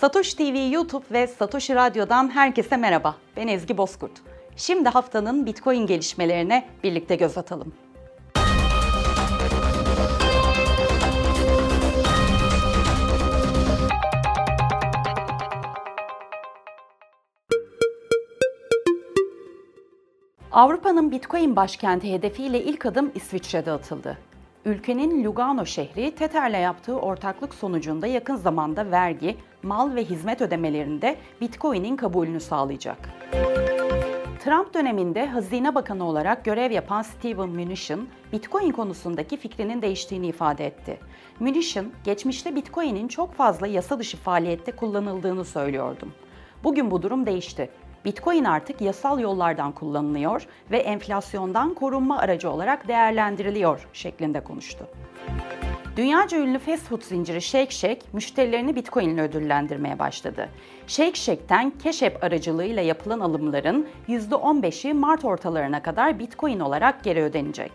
Satoshi TV YouTube ve Satoshi Radyo'dan herkese merhaba. Ben Ezgi Bozkurt. Şimdi haftanın Bitcoin gelişmelerine birlikte göz atalım. Avrupa'nın Bitcoin başkenti hedefiyle ilk adım İsviçre'de atıldı. Ülkenin Lugano şehri Tether'le yaptığı ortaklık sonucunda yakın zamanda vergi, mal ve hizmet ödemelerinde Bitcoin'in kabulünü sağlayacak. Trump döneminde Hazine Bakanı olarak görev yapan Steven Mnuchin, Bitcoin konusundaki fikrinin değiştiğini ifade etti. Mnuchin, geçmişte Bitcoin'in çok fazla yasa dışı faaliyette kullanıldığını söylüyordum. Bugün bu durum değişti. Bitcoin artık yasal yollardan kullanılıyor ve enflasyondan korunma aracı olarak değerlendiriliyor şeklinde konuştu. Dünyaca ünlü fast food zinciri Shake Shack müşterilerini Bitcoin ile ödüllendirmeye başladı. Shake Shack'ten Cash App aracılığıyla yapılan alımların %15'i Mart ortalarına kadar Bitcoin olarak geri ödenecek.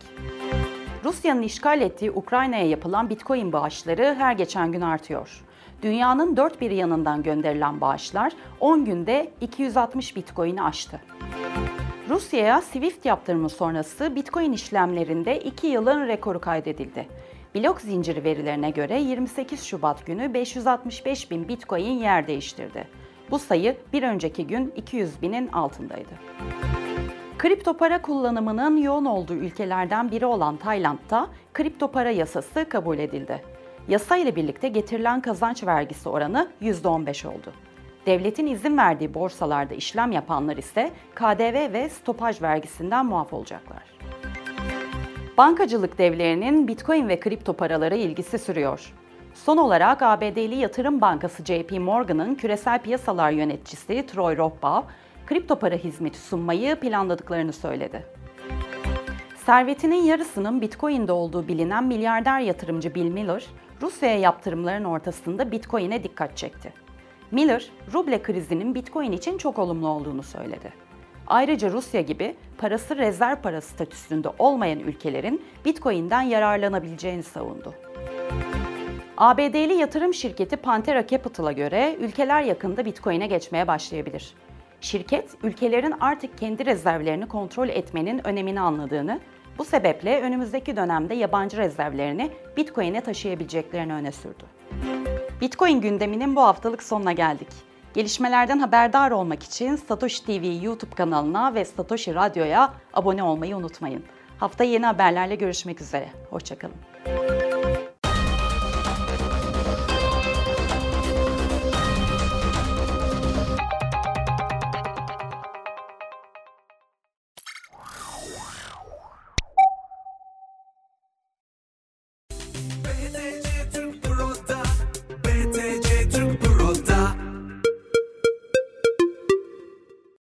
Rusya'nın işgal ettiği Ukrayna'ya yapılan Bitcoin bağışları her geçen gün artıyor. Dünyanın dört bir yanından gönderilen bağışlar 10 günde 260 Bitcoin'i aştı. Rusya'ya Swift yaptırımı sonrası Bitcoin işlemlerinde 2 yılın rekoru kaydedildi. Blok zinciri verilerine göre 28 Şubat günü 565 bin Bitcoin yer değiştirdi. Bu sayı bir önceki gün 200 binin altındaydı. Kripto para kullanımının yoğun olduğu ülkelerden biri olan Tayland'da kripto para yasası kabul edildi. Yasa ile birlikte getirilen kazanç vergisi oranı %15 oldu. Devletin izin verdiği borsalarda işlem yapanlar ise KDV ve stopaj vergisinden muaf olacaklar. Bankacılık devlerinin Bitcoin ve kripto paralara ilgisi sürüyor. Son olarak ABD'li yatırım bankası JP Morgan'ın küresel piyasalar yöneticisi Troy Rothbard, kripto para hizmeti sunmayı planladıklarını söyledi. Servetinin yarısının Bitcoin'de olduğu bilinen milyarder yatırımcı Bill Miller, Rusya'ya yaptırımların ortasında Bitcoin'e dikkat çekti. Miller, ruble krizinin Bitcoin için çok olumlu olduğunu söyledi. Ayrıca Rusya gibi parası rezerv para statüsünde olmayan ülkelerin Bitcoin'den yararlanabileceğini savundu. ABD'li yatırım şirketi Pantera Capital'a göre ülkeler yakında Bitcoin'e geçmeye başlayabilir. Şirket, ülkelerin artık kendi rezervlerini kontrol etmenin önemini anladığını, bu sebeple önümüzdeki dönemde yabancı rezervlerini Bitcoin'e taşıyabileceklerini öne sürdü. Bitcoin gündeminin bu haftalık sonuna geldik. Gelişmelerden haberdar olmak için Satoshi TV YouTube kanalına ve Satoshi Radyo'ya abone olmayı unutmayın. Hafta yeni haberlerle görüşmek üzere. Hoşçakalın.